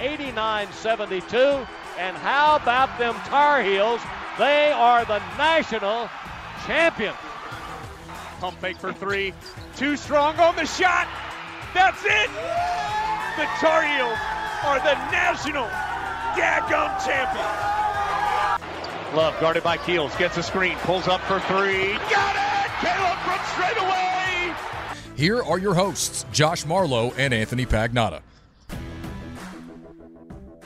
89-72. And how about them Tar Heels? They are the national champions. Pump fake for three. Too strong on the shot. That's it. The Tar Heels are the national daggum champions. Love guarded by Keels. Gets a screen. Pulls up for three. Got it. Caleb from straight away. Here are your hosts, Josh Marlowe and Anthony Pagnotta.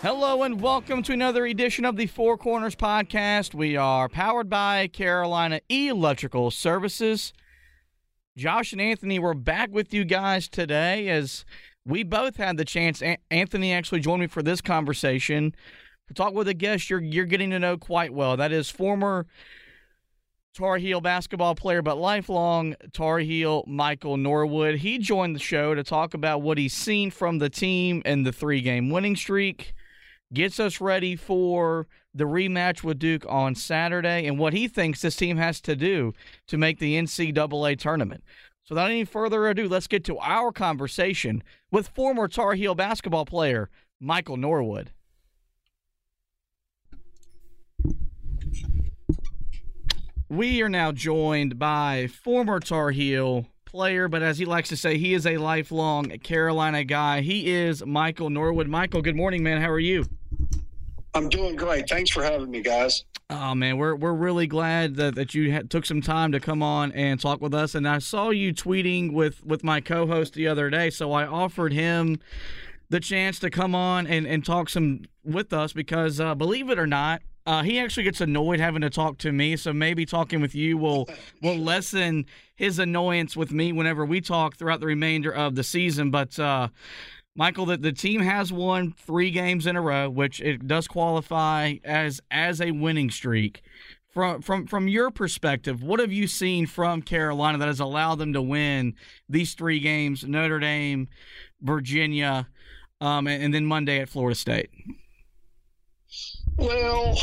Hello and welcome to another edition of the Four Corners podcast. We are powered by Carolina Electrical Services. Josh and Anthony, we're back with you guys today as we both had the chance. An- Anthony actually joined me for this conversation to talk with a guest you're you're getting to know quite well. That is former Tar Heel basketball player, but lifelong Tar Heel Michael Norwood. He joined the show to talk about what he's seen from the team and the three game winning streak gets us ready for the rematch with Duke on Saturday and what he thinks this team has to do to make the NCAA tournament. So, without any further ado, let's get to our conversation with former Tar Heel basketball player Michael Norwood. We are now joined by former Tar Heel player, but as he likes to say, he is a lifelong Carolina guy. He is Michael Norwood. Michael, good morning, man. How are you? I'm doing great. Thanks for having me, guys. Oh man, we're we're really glad that, that you had, took some time to come on and talk with us. And I saw you tweeting with with my co-host the other day, so I offered him the chance to come on and, and talk some with us because uh, believe it or not, uh, he actually gets annoyed having to talk to me. So maybe talking with you will will lessen his annoyance with me whenever we talk throughout the remainder of the season. But uh, Michael, the, the team has won three games in a row, which it does qualify as as a winning streak. From from from your perspective, what have you seen from Carolina that has allowed them to win these three games? Notre Dame, Virginia, um, and, and then Monday at Florida State. Well,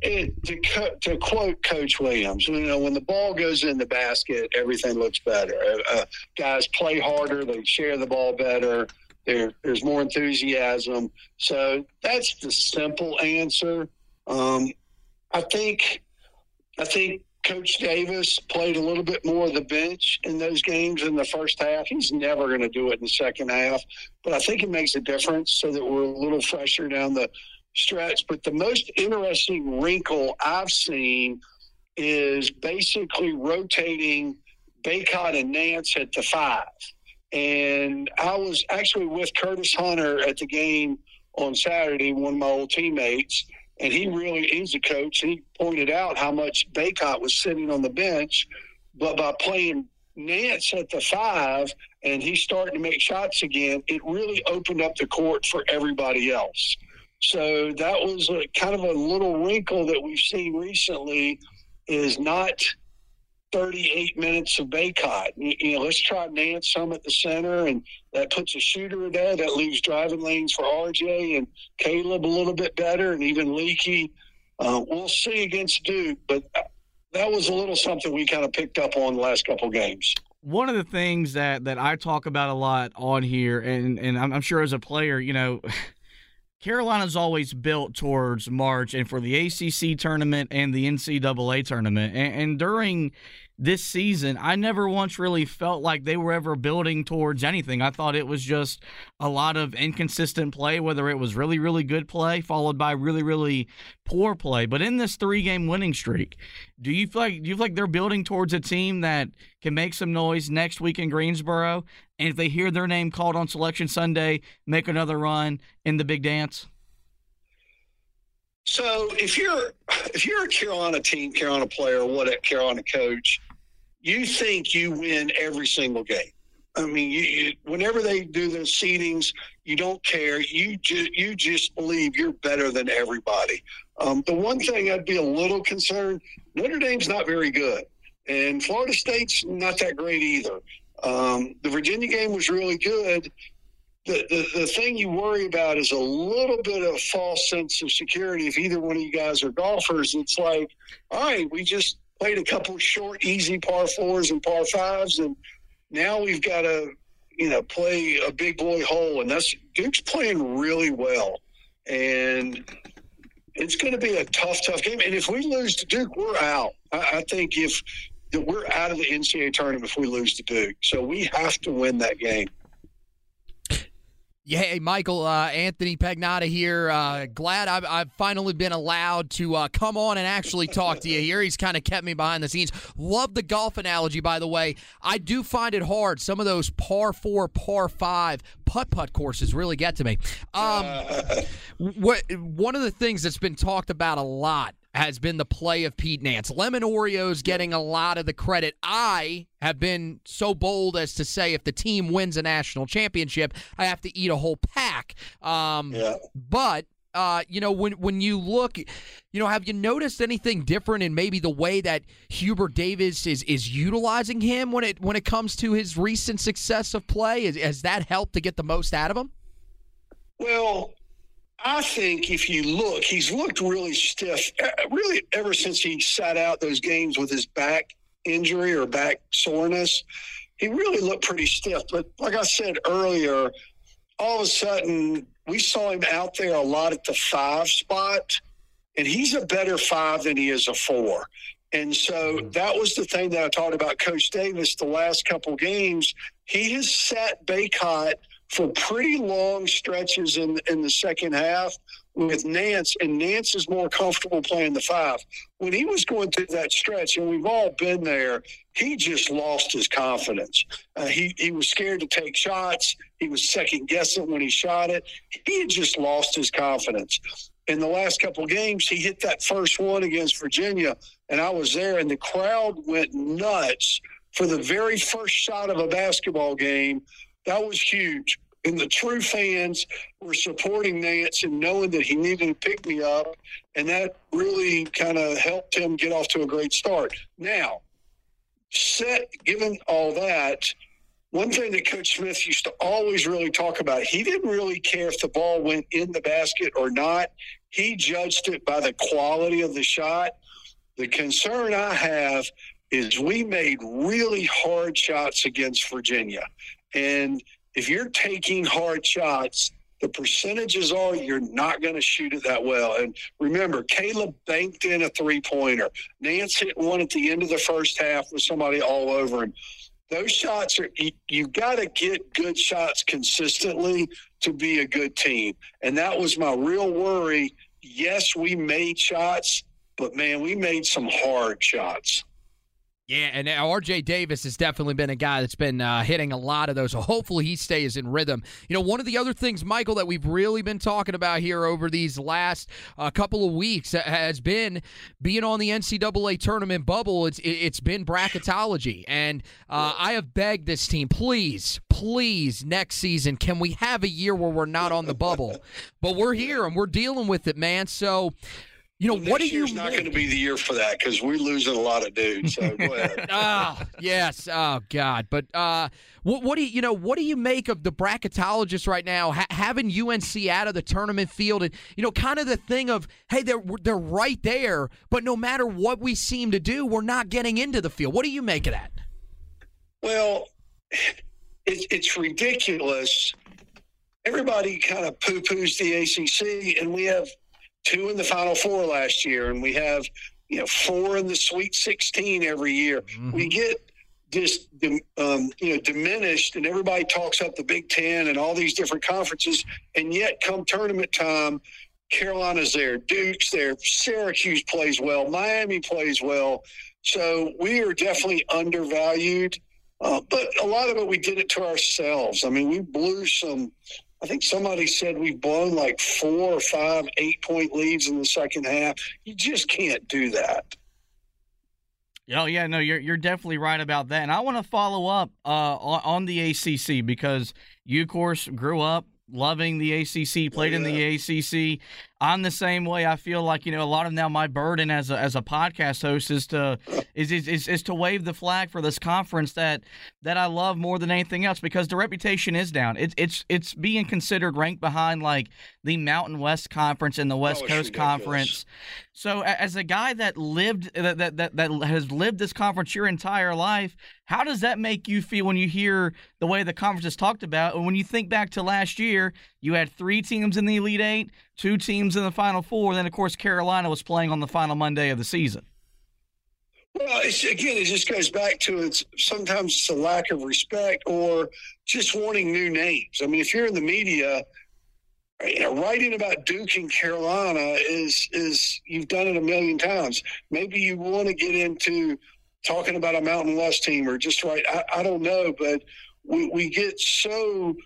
it, to, co- to quote Coach Williams, you know, when the ball goes in the basket, everything looks better. Uh, uh, guys play harder, they share the ball better. There, there's more enthusiasm. So that's the simple answer. Um, I think, I think Coach Davis played a little bit more of the bench in those games in the first half. He's never going to do it in the second half, but I think it makes a difference so that we're a little fresher down the stretch. But the most interesting wrinkle I've seen is basically rotating Bacot and Nance at the five. And I was actually with Curtis Hunter at the game on Saturday, one of my old teammates, and he really is a coach. He pointed out how much Bacot was sitting on the bench, but by playing Nance at the five and he's starting to make shots again, it really opened up the court for everybody else. So that was a, kind of a little wrinkle that we've seen recently is not 38 minutes of Bacot. You, know, let's try Nance some at the center, and that puts a shooter there. That leaves driving lanes for RJ and Caleb a little bit better, and even Leaky. Uh, we'll see against Duke, but that was a little something we kind of picked up on the last couple games. One of the things that that I talk about a lot on here, and and I'm sure as a player, you know. Carolina's always built towards March and for the ACC tournament and the NCAA tournament. And, and during this season, I never once really felt like they were ever building towards anything. I thought it was just a lot of inconsistent play, whether it was really, really good play followed by really, really poor play. But in this three game winning streak, do you feel like do you feel like they're building towards a team that can make some noise next week in Greensboro? And if they hear their name called on selection Sunday, make another run in the big dance? So if you're if you're a Carolina team, Carolina player, what a Carolina coach, you think you win every single game. I mean, you, you, whenever they do the seedings, you don't care. You ju- you just believe you're better than everybody. Um, the one thing I'd be a little concerned: Notre Dame's not very good, and Florida State's not that great either. Um, the Virginia game was really good, the, the, the thing you worry about is a little bit of false sense of security. If either one of you guys are golfers, it's like, all right, we just played a couple short, easy par fours and par fives, and now we've got to, you know, play a big boy hole, and that's Duke's playing really well, and it's going to be a tough, tough game. And if we lose to Duke, we're out. I, I think if we're out of the NCAA tournament if we lose to Duke, so we have to win that game. Yeah, hey, Michael, uh, Anthony Pagnotta here. Uh, glad I've, I've, finally been allowed to uh, come on and actually talk to you here. He's kind of kept me behind the scenes. Love the golf analogy, by the way. I do find it hard. Some of those par four, par five putt putt courses really get to me. Um, what one of the things that's been talked about a lot has been the play of Pete Nance. Lemon Oreos getting a lot of the credit. I have been so bold as to say if the team wins a national championship, I have to eat a whole pack. Um, yeah. But uh, you know, when when you look, you know, have you noticed anything different in maybe the way that Hubert Davis is is utilizing him when it when it comes to his recent success of play? Has, has that helped to get the most out of him? Well, I think if you look, he's looked really stiff, really ever since he sat out those games with his back injury or back soreness. He really looked pretty stiff. But like I said earlier, all of a sudden we saw him out there a lot at the five spot, and he's a better five than he is a four. And so mm-hmm. that was the thing that I talked about Coach Davis the last couple games. He has set Bacot – for pretty long stretches in in the second half with Nance, and Nance is more comfortable playing the five. When he was going through that stretch, and we've all been there, he just lost his confidence. Uh, he he was scared to take shots. He was second guessing when he shot it. He had just lost his confidence. In the last couple games, he hit that first one against Virginia, and I was there, and the crowd went nuts for the very first shot of a basketball game that was huge. And the true fans were supporting Nance and knowing that he needed to pick me up. And that really kind of helped him get off to a great start. Now, set, given all that, one thing that Coach Smith used to always really talk about, he didn't really care if the ball went in the basket or not. He judged it by the quality of the shot. The concern I have is we made really hard shots against Virginia. And if you're taking hard shots, the percentages are you're not going to shoot it that well. And remember, Caleb banked in a three pointer. Nance hit one at the end of the first half with somebody all over him. Those shots are, you, you got to get good shots consistently to be a good team. And that was my real worry. Yes, we made shots, but man, we made some hard shots. Yeah, and RJ Davis has definitely been a guy that's been uh, hitting a lot of those. So hopefully he stays in rhythm. You know, one of the other things, Michael, that we've really been talking about here over these last uh, couple of weeks has been being on the NCAA tournament bubble. It's it's been bracketology, and uh, I have begged this team, please, please, next season, can we have a year where we're not on the bubble? but we're here and we're dealing with it, man. So. You know well, what do you? It's not going to be the year for that because we're losing a lot of dudes. So oh yes. Oh God. But uh, what, what do you? You know what do you make of the bracketologists right now ha- having UNC out of the tournament field and you know kind of the thing of hey they're they're right there, but no matter what we seem to do, we're not getting into the field. What do you make of that? Well, it, it's ridiculous. Everybody kind of poo poos the ACC, and we have two in the Final Four last year, and we have you know four in the Sweet 16 every year. Mm-hmm. We get just um, you know diminished, and everybody talks up the Big Ten and all these different conferences, and yet come tournament time, Carolina's there, Duke's there, Syracuse plays well, Miami plays well. So we are definitely undervalued. Uh, but a lot of it, we did it to ourselves. I mean, we blew some. I think somebody said we've blown like four or five eight point leads in the second half. You just can't do that. Oh yeah, no, you're you're definitely right about that. And I want to follow up uh, on, on the ACC because you, of course, grew up loving the ACC, played yeah. in the ACC. I'm the same way. I feel like you know a lot of now my burden as a as a podcast host is to is, is is is to wave the flag for this conference that that I love more than anything else because the reputation is down. It's it's it's being considered ranked behind like the Mountain West Conference and the West oh, Coast Conference. So as a guy that lived that, that that that has lived this conference your entire life, how does that make you feel when you hear the way the conference is talked about and when you think back to last year, you had 3 teams in the Elite 8, two teams in the Final Four. Then, of course, Carolina was playing on the final Monday of the season. Well, again, it just goes back to it's sometimes it's a lack of respect or just wanting new names. I mean, if you're in the media, you know, writing about Duke and Carolina is is you've done it a million times. Maybe you want to get into talking about a Mountain West team or just write. I, I don't know, but we, we get so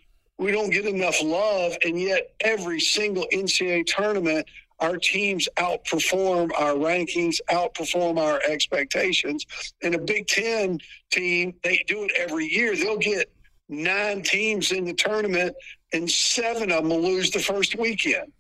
we don't get enough love, and yet every single NCAA tournament, our teams outperform our rankings, outperform our expectations. And a Big Ten team, they do it every year. They'll get nine teams in the tournament, and seven of them will lose the first weekend.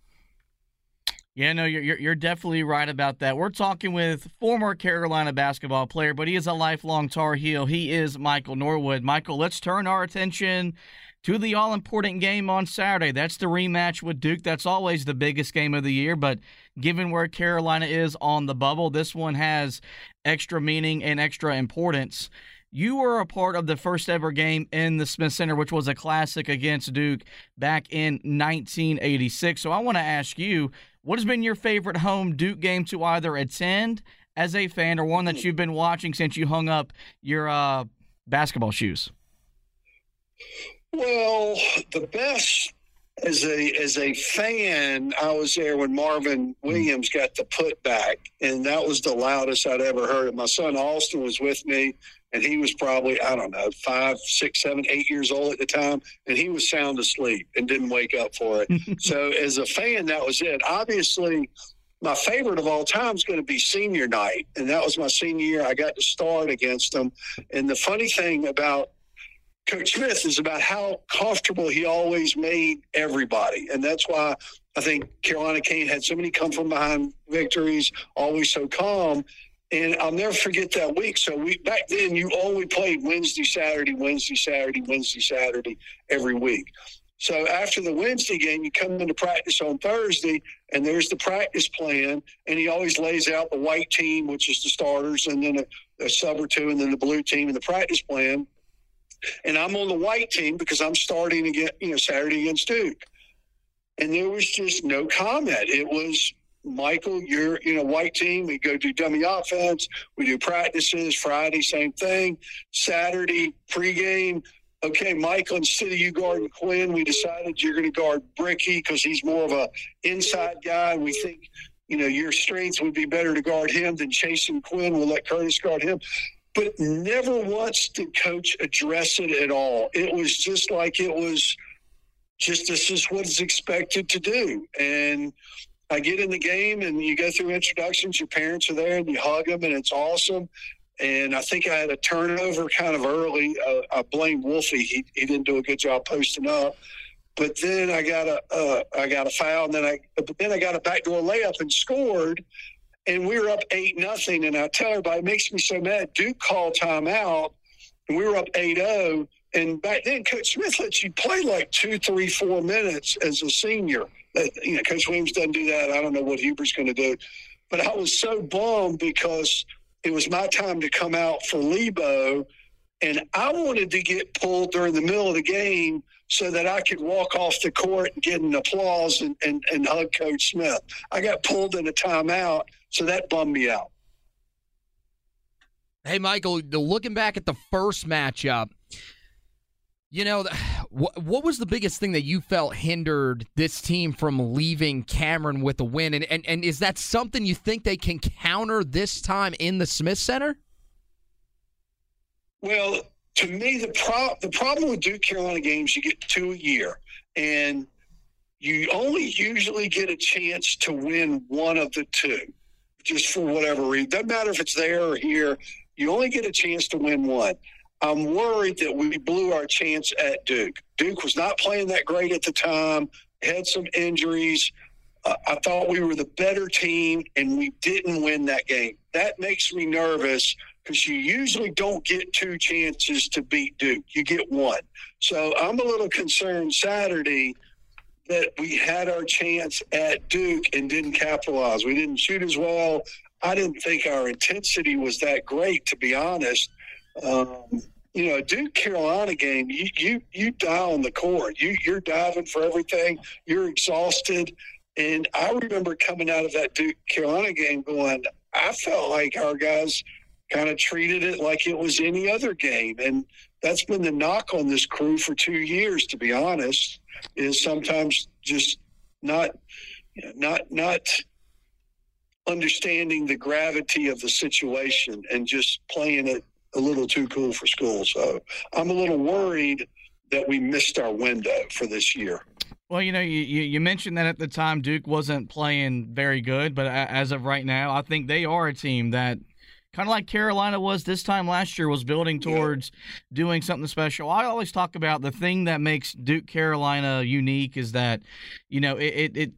Yeah, no, you're, you're definitely right about that. We're talking with former Carolina basketball player, but he is a lifelong Tar Heel. He is Michael Norwood. Michael, let's turn our attention to the all important game on Saturday. That's the rematch with Duke. That's always the biggest game of the year, but given where Carolina is on the bubble, this one has extra meaning and extra importance. You were a part of the first ever game in the Smith Center, which was a classic against Duke back in 1986. So I want to ask you, what has been your favorite home Duke game to either attend as a fan or one that you've been watching since you hung up your uh, basketball shoes? Well, the best as a as a fan, I was there when Marvin hmm. Williams got the putback, and that was the loudest I'd ever heard it. My son Austin was with me, and he was probably I don't know five, six, seven, eight years old at the time, and he was sound asleep and didn't wake up for it. so as a fan, that was it. Obviously, my favorite of all time is going to be senior night, and that was my senior year. I got to start against them, and the funny thing about Coach Smith is about how comfortable he always made everybody. And that's why I think Carolina Kane had so many come from behind victories, always so calm. And I'll never forget that week. So we back then you only played Wednesday, Saturday, Wednesday, Saturday, Wednesday, Saturday every week. So after the Wednesday game, you come into practice on Thursday, and there's the practice plan, and he always lays out the white team, which is the starters, and then a, a sub or two, and then the blue team and the practice plan and I'm on the white team because I'm starting again, you know, Saturday against Duke. And there was just no comment. It was Michael, you're you know white team. We go do dummy offense. We do practices. Friday, same thing. Saturday pregame. Okay, Michael, instead of you guarding Quinn, we decided you're going to guard Bricky because he's more of a inside guy. We think you know your strengths would be better to guard him than chasing Quinn. We'll let Curtis guard him but never once did coach address it at all. It was just like it was just this is what is expected to do. And I get in the game and you go through introductions, your parents are there and you hug them and it's awesome. And I think I had a turnover kind of early. Uh, I blame Wolfie. He, he didn't do a good job posting up. But then I got a uh, I got a foul, and then I but then I got a backdoor layup and scored and we were up eight nothing. And I tell everybody, it makes me so mad. Duke called timeout, and we were up 8-0. And back then, Coach Smith lets you play like two, three, four minutes as a senior. Uh, you know, Coach Williams doesn't do that. I don't know what Hubert's going to do. But I was so bummed because it was my time to come out for Lebo, and I wanted to get pulled during the middle of the game so that I could walk off the court and get an applause and, and, and hug Coach Smith. I got pulled in a timeout, so that bummed me out. Hey, Michael, looking back at the first matchup, you know, what, what was the biggest thing that you felt hindered this team from leaving Cameron with a win? And, and, and is that something you think they can counter this time in the Smith Center? Well, to me, the pro- the problem with Duke Carolina games, you get two a year, and you only usually get a chance to win one of the two, just for whatever reason. Doesn't matter if it's there or here. You only get a chance to win one. I'm worried that we blew our chance at Duke. Duke was not playing that great at the time, had some injuries. Uh, I thought we were the better team, and we didn't win that game. That makes me nervous because you usually don't get two chances to beat Duke. You get one. So I'm a little concerned Saturday that we had our chance at Duke and didn't capitalize. We didn't shoot as well. I didn't think our intensity was that great, to be honest. Um, you know, Duke Carolina game, you you you die on the court. You you're diving for everything. You're exhausted. And I remember coming out of that Duke Carolina game going, I felt like our guys kind of treated it like it was any other game. And that's been the knock on this crew for two years, to be honest, is sometimes just not, not, not understanding the gravity of the situation and just playing it a little too cool for school. So I'm a little worried that we missed our window for this year. Well, you know, you, you mentioned that at the time Duke wasn't playing very good, but as of right now, I think they are a team that kind of like Carolina was this time last year, was building towards doing something special. I always talk about the thing that makes Duke Carolina unique is that, you know, it, it, it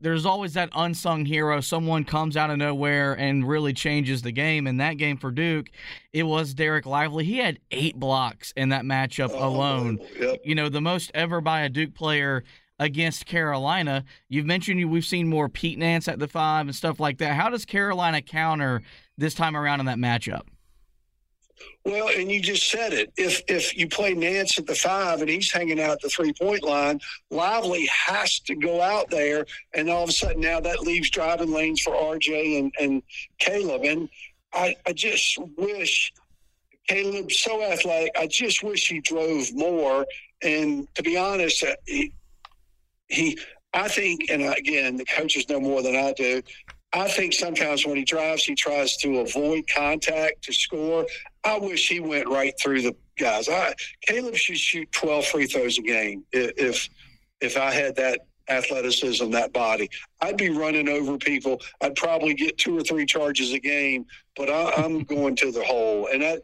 there's always that unsung hero. Someone comes out of nowhere and really changes the game. And that game for Duke, it was Dereck Lively. He had eight blocks in that matchup oh, alone. Yep. You know, the most ever by a Duke player against Carolina. You've mentioned you, we've seen more Pete Nance at the five and stuff like that. How does Carolina counter this time around in that matchup? Well, and you just said it. If if you play Nance at the five and he's hanging out at the three point line, Lively has to go out there, and all of a sudden now that leaves driving lanes for RJ and, and Caleb. And I, I just wish Caleb's so athletic. I just wish he drove more. And to be honest, uh, he, he I think, and again, the coaches know more than I do. I think sometimes when he drives, he tries to avoid contact to score. I wish he went right through the guys. I Caleb should shoot 12 free throws a game if if I had that athleticism, that body. I'd be running over people. I'd probably get two or three charges a game, but I, am going to the hole. And that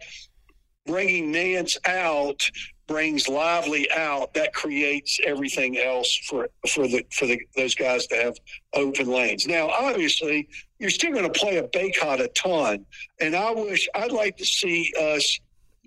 bringing Nance out brings Lively out, that creates everything else for for the for the those guys to have open lanes. Now, obviously, you're still going to play a Bacot a ton, and I wish I'd like to see us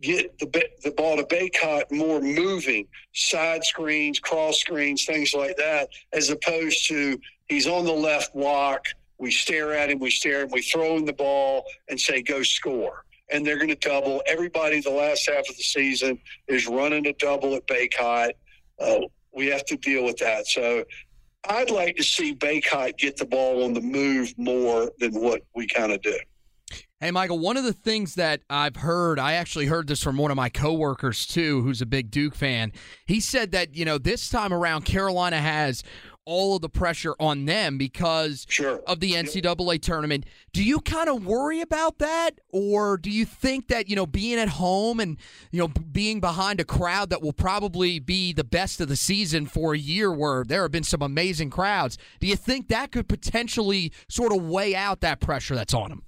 get the the ball to Bacot more moving, side screens, cross screens, things like that, as opposed to he's on the left block. We stare at him, we stare, and we throw him the ball and say, "Go score." And they're going to double. Everybody the last half of the season is running a double at Bacot. Uh, we have to deal with that. So I'd like to see Bacot get the ball on the move more than what we kind of do. Hey, Michael, one of the things that I've heard, I actually heard this from one of my coworkers too, who's a big Duke fan. He said that, you know, this time around, Carolina has all of the pressure on them because sure. of the NCAA tournament. Do you kind of worry about that, or do you think that you know being at home and you know being behind a crowd that will probably be the best of the season for a year, where there have been some amazing crowds? Do you think that could potentially sort of weigh out that pressure that's on them?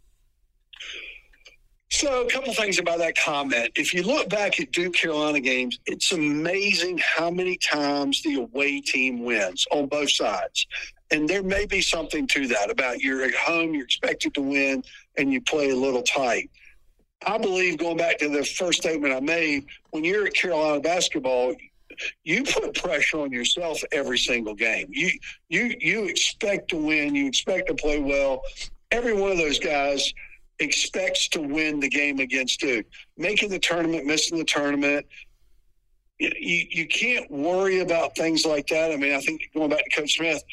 So, a couple things about that comment. If you look back at Duke Carolina games, it's amazing how many times the away team wins on both sides. And there may be something to that about you're at home, you're expected to win, and you play a little tight. I believe, going back to the first statement I made, when you're at Carolina basketball, you put pressure on yourself every single game. You you you expect to win, you expect to play well. Every one of those guys expects to win the game against Duke. Making the tournament, missing the tournament, you, you can't worry about things like that. I mean, I think going back to Coach Smith,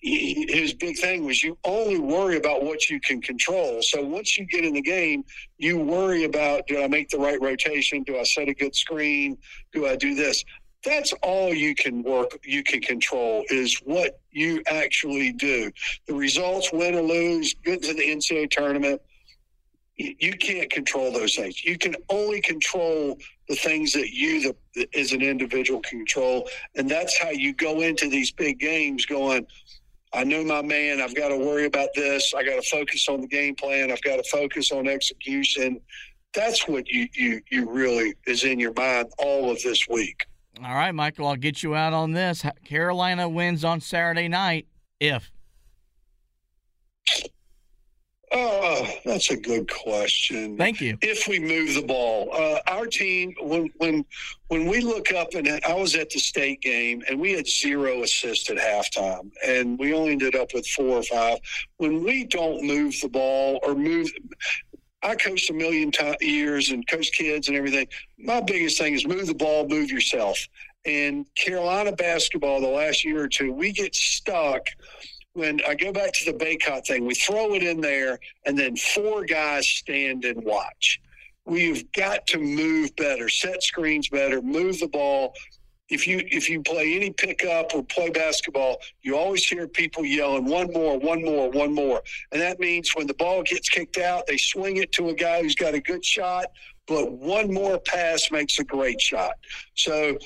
his big thing was you only worry about what you can control. So once you get in the game, you worry about do I make the right rotation? Do I set a good screen? Do I do this? That's all you can work, you can control is what you actually do. The results, win or lose, get to the NCAA tournament, you can't control those things. You can only control the things that you, the, as an individual, can control, and that's how you go into these big games going I know my man. I've got to worry about this. I got to focus on the game plan. I've got to focus on execution. That's what you, you, you really is in your mind all of this week. All right, Michael, I'll get you out on this. Carolina wins on Saturday night if. Oh, that's a good question. Thank you. If we move the ball, uh, our team when when when we look up and I was at the state game and we had zero assists at halftime and we only ended up with four or five. When we don't move the ball or move, I coached a million t- years and coached kids and everything. My biggest thing is move the ball, move yourself. And Carolina basketball, the last year or two, we get stuck when I go back to the Bacot thing, we throw it in there, and then four guys stand and watch. We've got to move better, set screens better, move the ball. If you if you play any pickup or play basketball, you always hear people yelling one more, one more, one more, and that means when the ball gets kicked out, they swing it to a guy who's got a good shot, but one more pass makes a great shot. So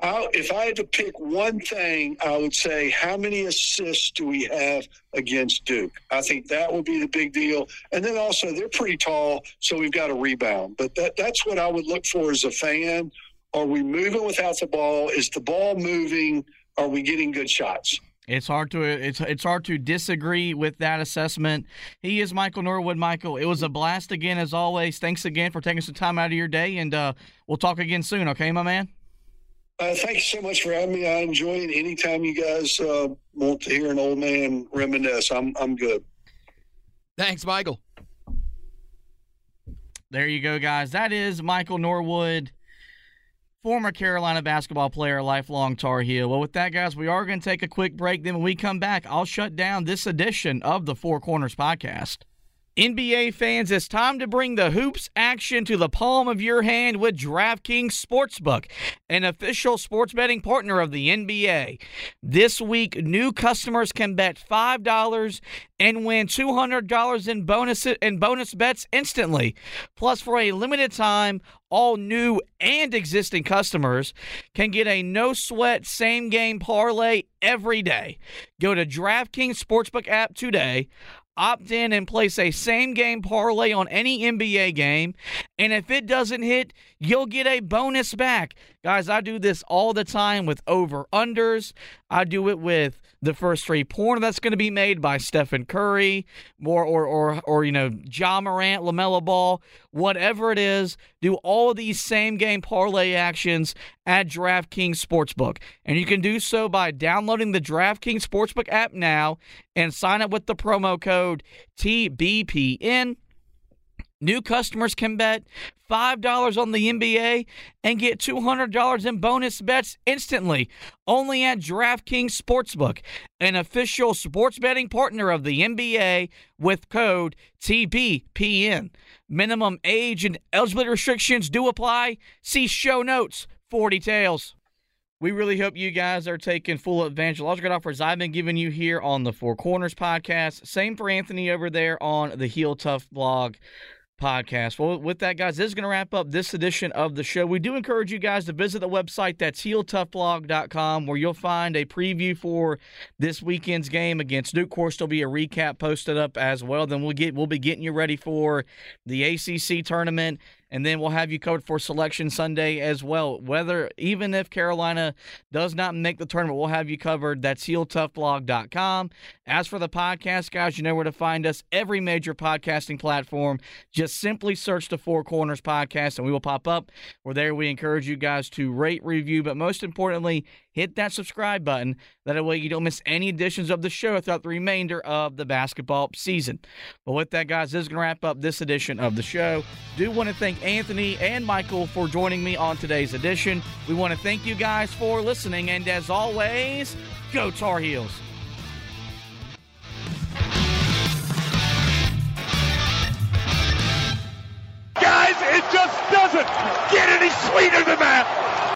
I, if I had to pick one thing, I would say, how many assists do we have against Duke? I think that would be the big deal. And then also, they're pretty tall, so we've got a rebound. But that, that's what I would look for as a fan. Are we moving without the ball? Is the ball moving? Are we getting good shots? It's hard to it's it's hard to disagree with that assessment. He is Michael Norwood. Michael, it was a blast again as always. Thanks again for taking some time out of your day, and uh, we'll talk again soon. Okay, my man. Uh, thank you so much for having me. I enjoy it. Anytime you guys uh, want to hear an old man reminisce, I'm I'm good. Thanks, Michael. There you go, guys. That is Michael Norwood, former Carolina basketball player, lifelong Tar Heel. Well, with that, guys, we are going to take a quick break. Then when we come back, I'll shut down this edition of the Four Corners podcast. NBA fans, it's time to bring the hoops action to the palm of your hand with DraftKings Sportsbook, an official sports betting partner of the NBA. This week, new customers can bet $5 and win $200 in bonus in bonus bets instantly. Plus, for a limited time, all new and existing customers can get a no sweat same game parlay every day. Go to DraftKings Sportsbook app today opt in and place a same game parlay on any NBA game. And if it doesn't hit, you'll get a bonus back. Guys, I do this all the time with over unders. I do it with the first three pointer that's going to be made by Stephen Curry, or or or or you know Ja Morant, LaMelo Ball, whatever it is. Do all of these same game parlay actions at DraftKings Sportsbook, and you can do so by downloading the DraftKings Sportsbook app now and sign up with the promo code TBPN. New customers can bet $5 on the NBA and get $200 in bonus bets instantly only at DraftKings Sportsbook, an official sports betting partner of the NBA with code TBPN. Minimum age and eligibility restrictions do apply. See show notes for details. We really hope you guys are taking full advantage of logical offers I've been giving you here on the Four Corners podcast. Same for Anthony over there on the Heel Tough blog podcast. Well, with that, guys, this is going to wrap up this edition of the show. We do encourage you guys to visit the website that's heeltoughblog.com where you'll find a preview for this weekend's game against Duke. Of course, there'll be a recap posted up as well. Then we'll get we'll be getting you ready for the ACC tournament and then we'll have you covered for Selection Sunday as well. Whether even if Carolina does not make the tournament, we'll have you covered. That's HeelToughBlog.com. As for the podcast, guys, you know where to find us. Every major podcasting platform. Just simply search the Four Corners Podcast, and we will pop up. We're there. We encourage you guys to rate, review, but most importantly, hit that subscribe button. That way you don't miss any editions of the show throughout the remainder of the basketball season. But with that, guys, this is going to wrap up this edition of the show. Do want to thank Anthony and Michael for joining me on today's edition. We want to thank you guys for listening. And as always, go Tar Heels. Guys, it just doesn't get any sweeter than that.